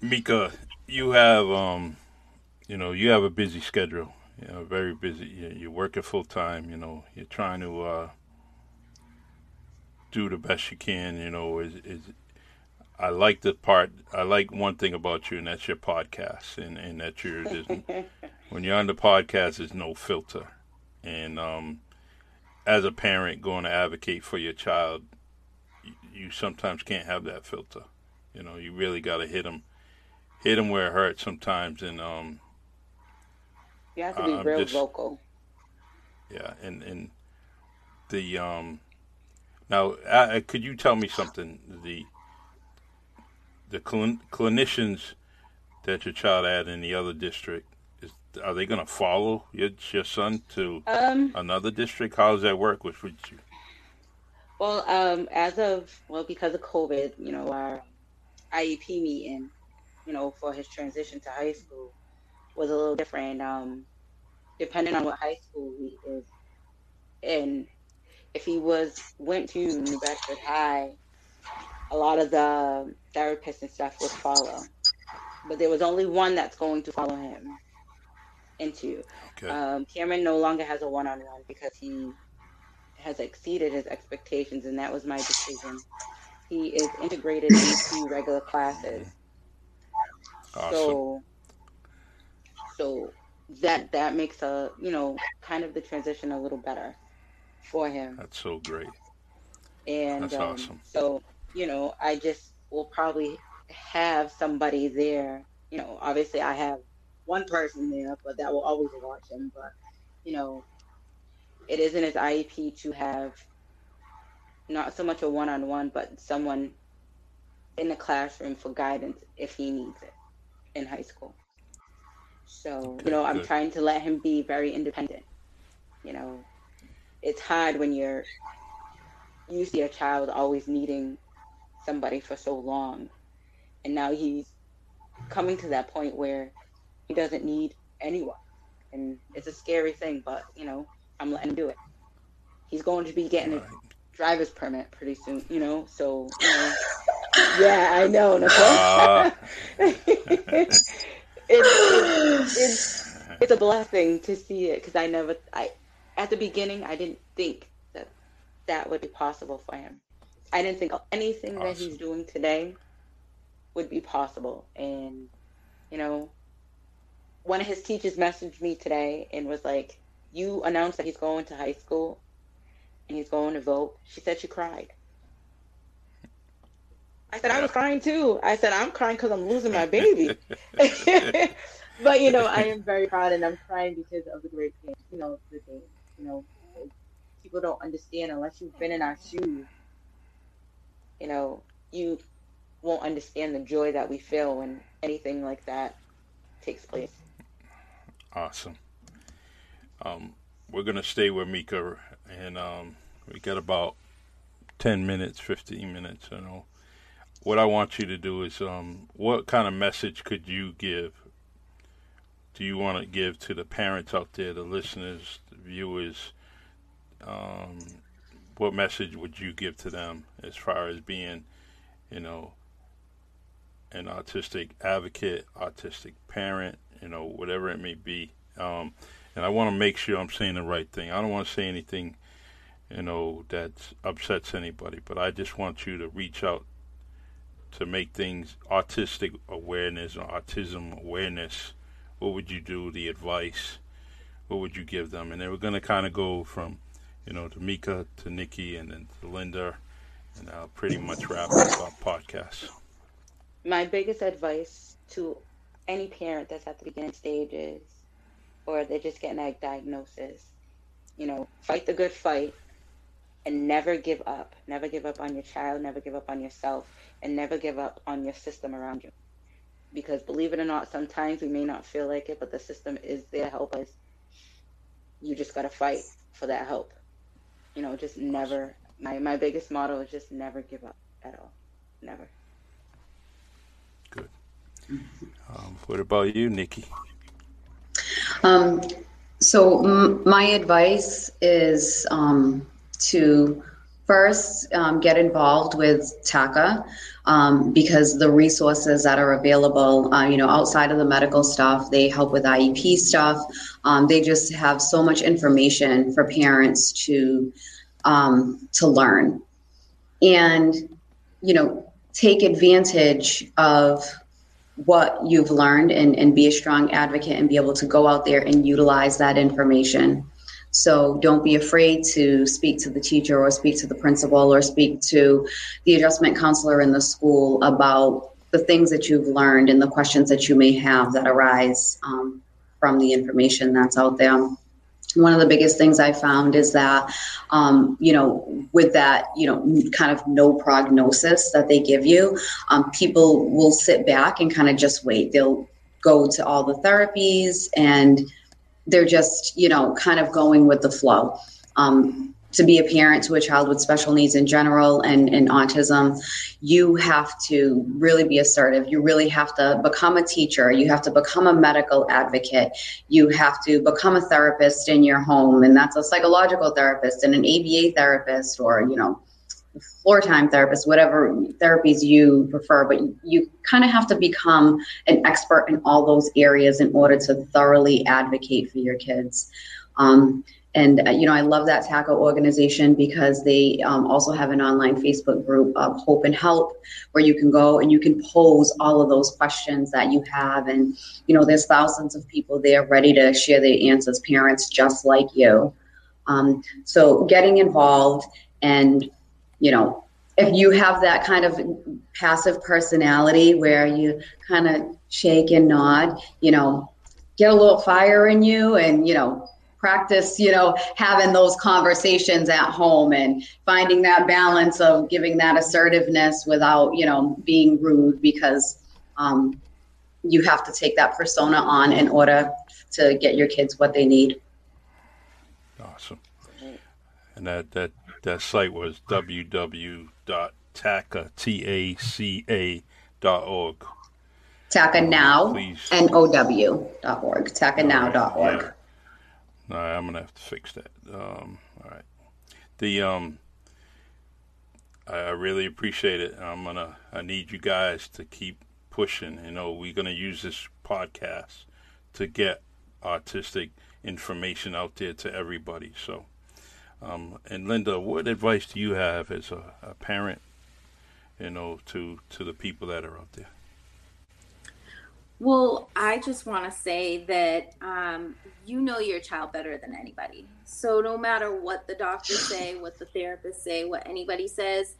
Mika, you have um, you know you have a busy schedule. You know, very busy. You're working full time. You know, you're trying to. Uh, do the best you can. You know, is is I like the part. I like one thing about you, and that's your podcast, and and that you're when you're on the podcast, there's no filter, and um, as a parent going to advocate for your child, you, you sometimes can't have that filter. You know, you really got to hit them, hit them where it hurts sometimes, and um, you have to be real just, vocal. Yeah, and and the um now, uh, could you tell me something? The the cl- clinicians that your child had in the other district is are they going to follow your your son to um, another district? How does that work with, with you? Well, um, as of well, because of COVID, you know, our IEP meeting, you know, for his transition to high school was a little different. Um, depending on what high school he is in, if he was went to New Bedford High, a lot of the therapists and stuff would follow. But there was only one that's going to follow him into. Okay. Um, Cameron no longer has a one-on-one because he has exceeded his expectations, and that was my decision. He is integrated into regular classes. Awesome. So, so that that makes a you know kind of the transition a little better for him. That's so great. And That's um, awesome. So, you know, I just will probably have somebody there. You know, obviously I have one person there, but that will always watch him. But, you know, it isn't his IEP to have not so much a one on one, but someone in the classroom for guidance if he needs it in high school. So, okay, you know, I'm good. trying to let him be very independent. You know, it's hard when you're you see a child always needing somebody for so long. And now he's coming to that point where he doesn't need anyone. And it's a scary thing but you know i'm letting him do it. He's going to be getting a driver's permit pretty soon you know? So you know, yeah i know Nicole. Uh. it's, it's, it's, it's a blessing to see it because i never i at the beginning, I didn't think that that would be possible for him. I didn't think anything awesome. that he's doing today would be possible. And, you know, one of his teachers messaged me today and was like, You announced that he's going to high school and he's going to vote. She said she cried. I said, I was crying too. I said, I'm crying because I'm losing my baby. but, you know, I am very proud and I'm crying because of the great you know, the thing you know, people don't understand unless you've been in our shoes. You know, you won't understand the joy that we feel when anything like that takes place. Awesome. Um, we're gonna stay with Mika, and um, we got about ten minutes, fifteen minutes. You know, what I want you to do is, um, what kind of message could you give? Do you want to give to the parents out there, the listeners, the viewers, um, what message would you give to them as far as being, you know, an autistic advocate, autistic parent, you know, whatever it may be. Um, and I want to make sure I'm saying the right thing. I don't want to say anything, you know, that upsets anybody, but I just want you to reach out to make things autistic awareness or autism awareness. What would you do? The advice what would you give them? And they we're going to kind of go from, you know, to Mika to Nikki and then to Linda, and I'll pretty much wrap up our podcast. My biggest advice to any parent that's at the beginning stages or they're just getting a diagnosis, you know, fight the good fight and never give up. Never give up on your child, never give up on yourself, and never give up on your system around you. Because believe it or not, sometimes we may not feel like it, but the system is there to help us. You just got to fight for that help. You know, just never. My, my biggest motto is just never give up at all. Never. Good. Um, what about you, Nikki? Um, so m- my advice is um, to first um, get involved with TACA um, because the resources that are available, uh, you know, outside of the medical stuff, they help with IEP stuff. Um, they just have so much information for parents to um, to learn, and you know, take advantage of what you've learned and, and be a strong advocate and be able to go out there and utilize that information. So don't be afraid to speak to the teacher or speak to the principal or speak to the adjustment counselor in the school about the things that you've learned and the questions that you may have that arise um, from the information that's out there one of the biggest things I found is that, um, you know, with that, you know, kind of no prognosis that they give you, um, people will sit back and kind of just wait. They'll go to all the therapies and they're just, you know, kind of going with the flow. Um, to be a parent to a child with special needs in general and, and autism, you have to really be assertive. You really have to become a teacher. You have to become a medical advocate. You have to become a therapist in your home, and that's a psychological therapist and an ABA therapist or, you know, floor time therapist, whatever therapies you prefer, but you kind of have to become an expert in all those areas in order to thoroughly advocate for your kids. Um, and uh, you know, I love that TACA organization because they um, also have an online Facebook group of Hope and Help, where you can go and you can pose all of those questions that you have. And you know, there's thousands of people there ready to share their answers, parents just like you. Um, so getting involved and you know, if you have that kind of passive personality where you kind of shake and nod, you know, get a little fire in you and you know practice you know having those conversations at home and finding that balance of giving that assertiveness without you know being rude because um, you have to take that persona on in order to get your kids what they need. Awesome. And that that that site was www.taca.org TACA now and OW.org. TACAnow.org. Yeah. All right, I'm gonna have to fix that. Um, all right, the um, I really appreciate it. I'm gonna I need you guys to keep pushing. You know, we're gonna use this podcast to get autistic information out there to everybody. So, um, and Linda, what advice do you have as a, a parent? You know, to to the people that are out there. Well, I just want to say that um, you know your child better than anybody. So no matter what the doctors say, what the therapists say, what anybody says,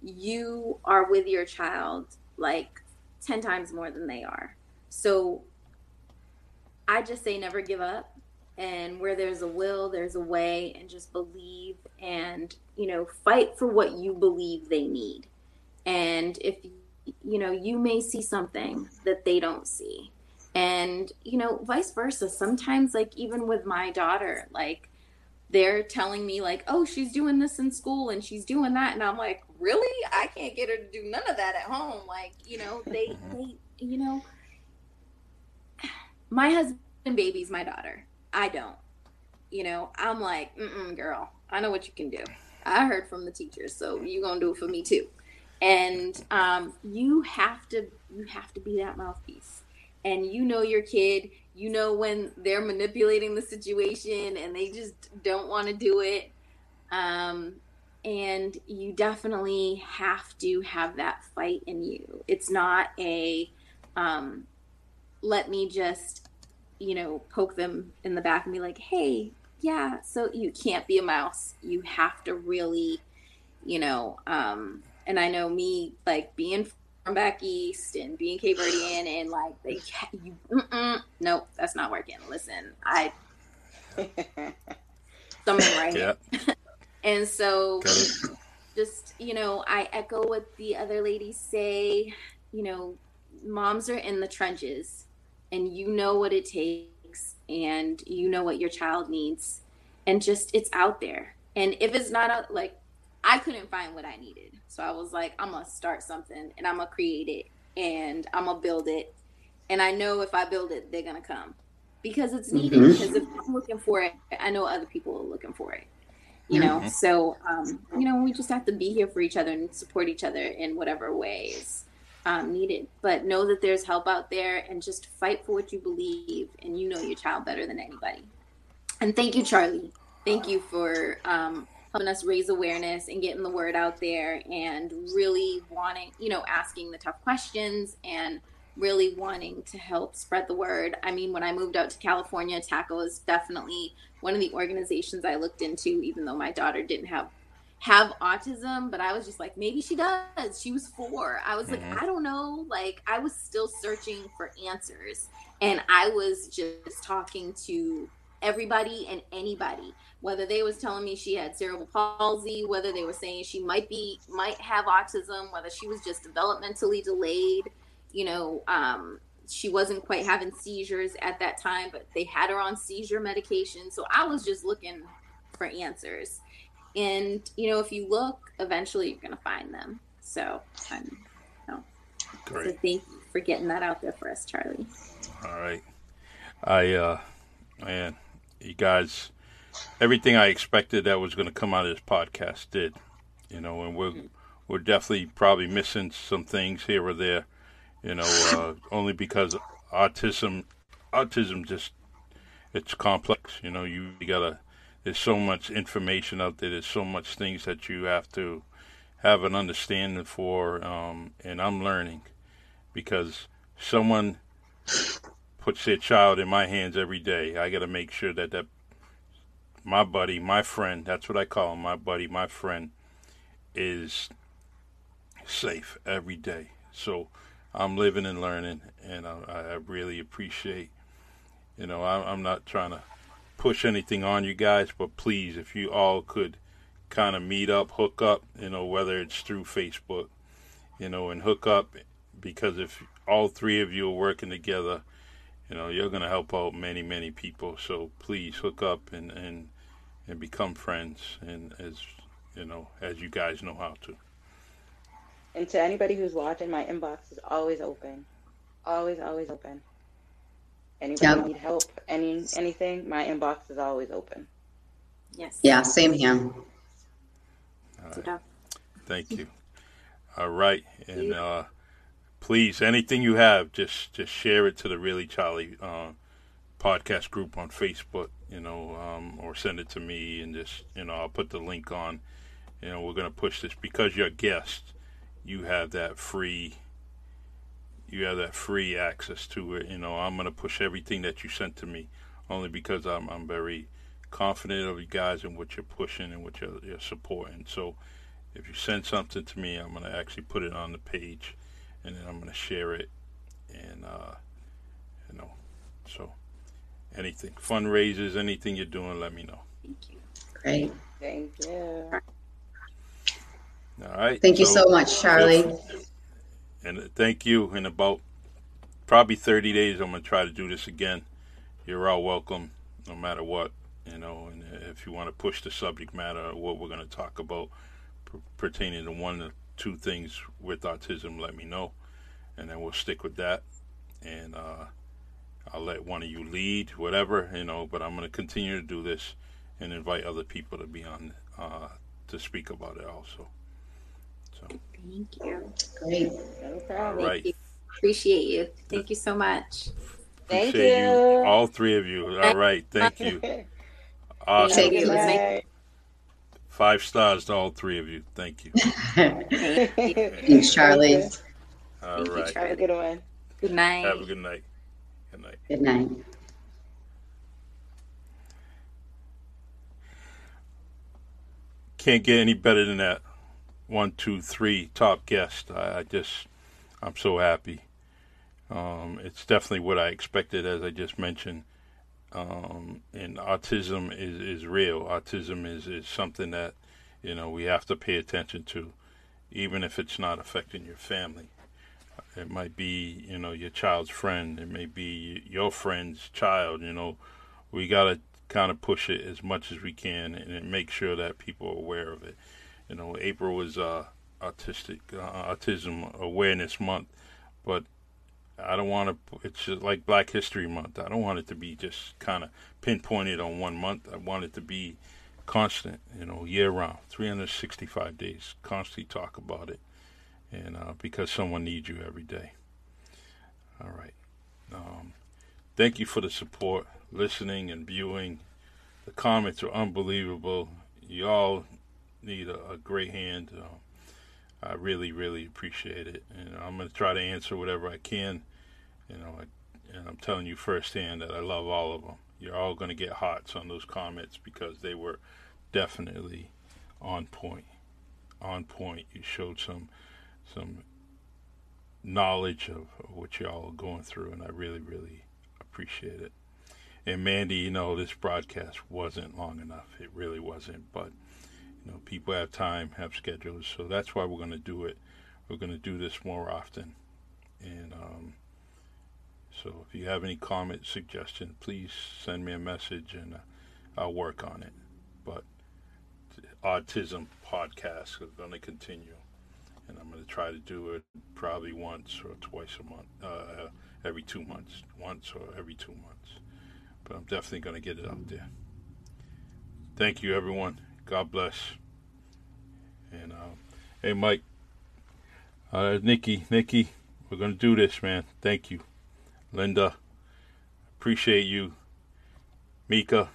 you are with your child like 10 times more than they are. So I just say never give up. And where there's a will, there's a way, and just believe and, you know, fight for what you believe they need. And if you know, you may see something that they don't see. And, you know, vice versa. Sometimes, like, even with my daughter, like, they're telling me, like, oh, she's doing this in school and she's doing that. And I'm like, really? I can't get her to do none of that at home. Like, you know, they, they, you know, my husband baby's my daughter. I don't. You know, I'm like, mm girl, I know what you can do. I heard from the teachers, so you gonna do it for me too and um, you have to you have to be that mouthpiece and you know your kid you know when they're manipulating the situation and they just don't want to do it um, and you definitely have to have that fight in you it's not a um, let me just you know, poke them in the back and be like, hey, yeah, so you can't be a mouse. You have to really, you know, um, and I know me like being from back east and being Cape Verdean and like they, you, nope, that's not working. Listen, I, something right. Yeah. and so, just you know, I echo what the other ladies say. You know, moms are in the trenches, and you know what it takes, and you know what your child needs, and just it's out there. And if it's not out, like I couldn't find what I needed, so I was like, I'm gonna start something, and I'm gonna create it, and I'm gonna build it, and I know if I build it, they're gonna come because it's needed. Mm-hmm. Because if I'm looking for it, I know other people are looking for it. You know, mm-hmm. so um, you know, we just have to be here for each other and support each other in whatever ways um, needed. But know that there's help out there, and just fight for what you believe, and you know your child better than anybody. And thank you, Charlie. Thank you for um, helping us raise awareness and getting the word out there, and really wanting, you know, asking the tough questions and really wanting to help spread the word. I mean, when I moved out to California, TACA is definitely one of the organizations I looked into, even though my daughter didn't have have autism, but I was just like, maybe she does. She was four. I was mm-hmm. like, I don't know. Like, I was still searching for answers. And I was just talking to everybody and anybody, whether they was telling me she had cerebral palsy, whether they were saying she might be might have autism, whether she was just developmentally delayed you know, um, she wasn't quite having seizures at that time, but they had her on seizure medication. So I was just looking for answers. And, you know, if you look, eventually you're going to find them. So I'm, you know, Great. So thank you for getting that out there for us, Charlie. All right. I, uh, man, you guys, everything I expected that was going to come out of this podcast did, you know, and we're, mm-hmm. we're definitely probably missing some things here or there you know, uh, only because autism, autism just it's complex. You know, you, you gotta. There's so much information out there. There's so much things that you have to have an understanding for, um, and I'm learning because someone puts their child in my hands every day. I got to make sure that that my buddy, my friend, that's what I call him, my buddy, my friend, is safe every day. So I'm living and learning, and I, I really appreciate. You know, I, I'm not trying to push anything on you guys, but please, if you all could kind of meet up, hook up, you know, whether it's through Facebook, you know, and hook up, because if all three of you are working together, you know, you're going to help out many, many people. So please hook up and, and, and become friends, and as, you know, as you guys know how to. And to anybody who's watching, my inbox is always open. Always, always open. Anybody yep. need help, any anything, my inbox is always open. Yes. Yeah, same here. Right. Thank you. All right. And uh, please, anything you have, just just share it to the Really Charlie uh, podcast group on Facebook, you know, um, or send it to me and just, you know, I'll put the link on. You know, we're going to push this because you're a guest you have that free you have that free access to it. You know, I'm gonna push everything that you sent to me, only because I'm I'm very confident of you guys and what you're pushing and what you're, you're supporting. So, if you send something to me, I'm gonna actually put it on the page, and then I'm gonna share it, and uh, you know, so anything fundraisers, anything you're doing, let me know. Thank you. Great. Thank you. All right. Thank you so, so much, Charlie. And thank you. In about probably 30 days, I'm going to try to do this again. You're all welcome, no matter what. You know, and if you want to push the subject matter or what we're going to talk about pertaining to one or two things with autism, let me know. And then we'll stick with that. And uh, I'll let one of you lead, whatever, you know, but I'm going to continue to do this and invite other people to be on uh, to speak about it also. Thank you. Great. No problem. Right. You. Appreciate you. Thank you so much. Thank you. you. All three of you. All right. Thank you. Awesome. Take Five stars to all three of you. Thank you. Thanks, Charlie. All Thank right. You, Charlie. Have a good one. Good night. Have a good night. Good night. Good night. Can't get any better than that. One, two, three top guest. I, I just, I'm so happy. Um, it's definitely what I expected, as I just mentioned. Um, and autism is, is real. Autism is, is something that, you know, we have to pay attention to, even if it's not affecting your family. It might be, you know, your child's friend. It may be your friend's child. You know, we got to kind of push it as much as we can and make sure that people are aware of it. You know, April was uh, autistic uh, autism awareness month, but I don't want to. It's just like Black History Month. I don't want it to be just kind of pinpointed on one month. I want it to be constant. You know, year round, 365 days. Constantly talk about it, and uh, because someone needs you every day. All right. Um, thank you for the support, listening and viewing. The comments are unbelievable. You all need a, a great hand. Uh, I really, really appreciate it, and I'm going to try to answer whatever I can. You know, I, and I'm telling you firsthand that I love all of them. You're all going to get hearts on those comments because they were definitely on point. On point. You showed some some knowledge of, of what y'all are going through, and I really, really appreciate it. And Mandy, you know, this broadcast wasn't long enough. It really wasn't, but know, people have time, have schedules, so that's why we're going to do it. We're going to do this more often. And um, so if you have any comment, suggestion, please send me a message and uh, I'll work on it. But autism podcast is going to continue. And I'm going to try to do it probably once or twice a month, uh, every two months, once or every two months. But I'm definitely going to get it out there. Thank you, everyone. God bless. And uh, hey, Mike, uh, Nikki, Nikki, we're gonna do this, man. Thank you, Linda. Appreciate you, Mika,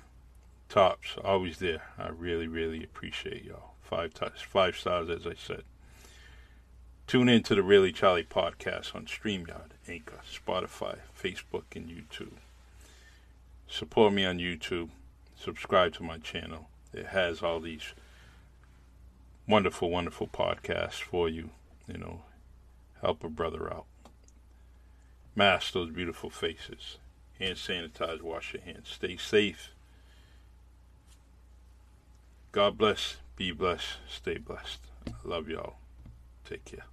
tops, always there. I really, really appreciate y'all. Five times, five stars, as I said. Tune in to the Really Charlie podcast on StreamYard, Anchor, Spotify, Facebook, and YouTube. Support me on YouTube. Subscribe to my channel it has all these wonderful, wonderful podcasts for you. You know, help a brother out. Mask those beautiful faces. Hand sanitize, wash your hands. Stay safe. God bless. Be blessed. Stay blessed. I love y'all. Take care.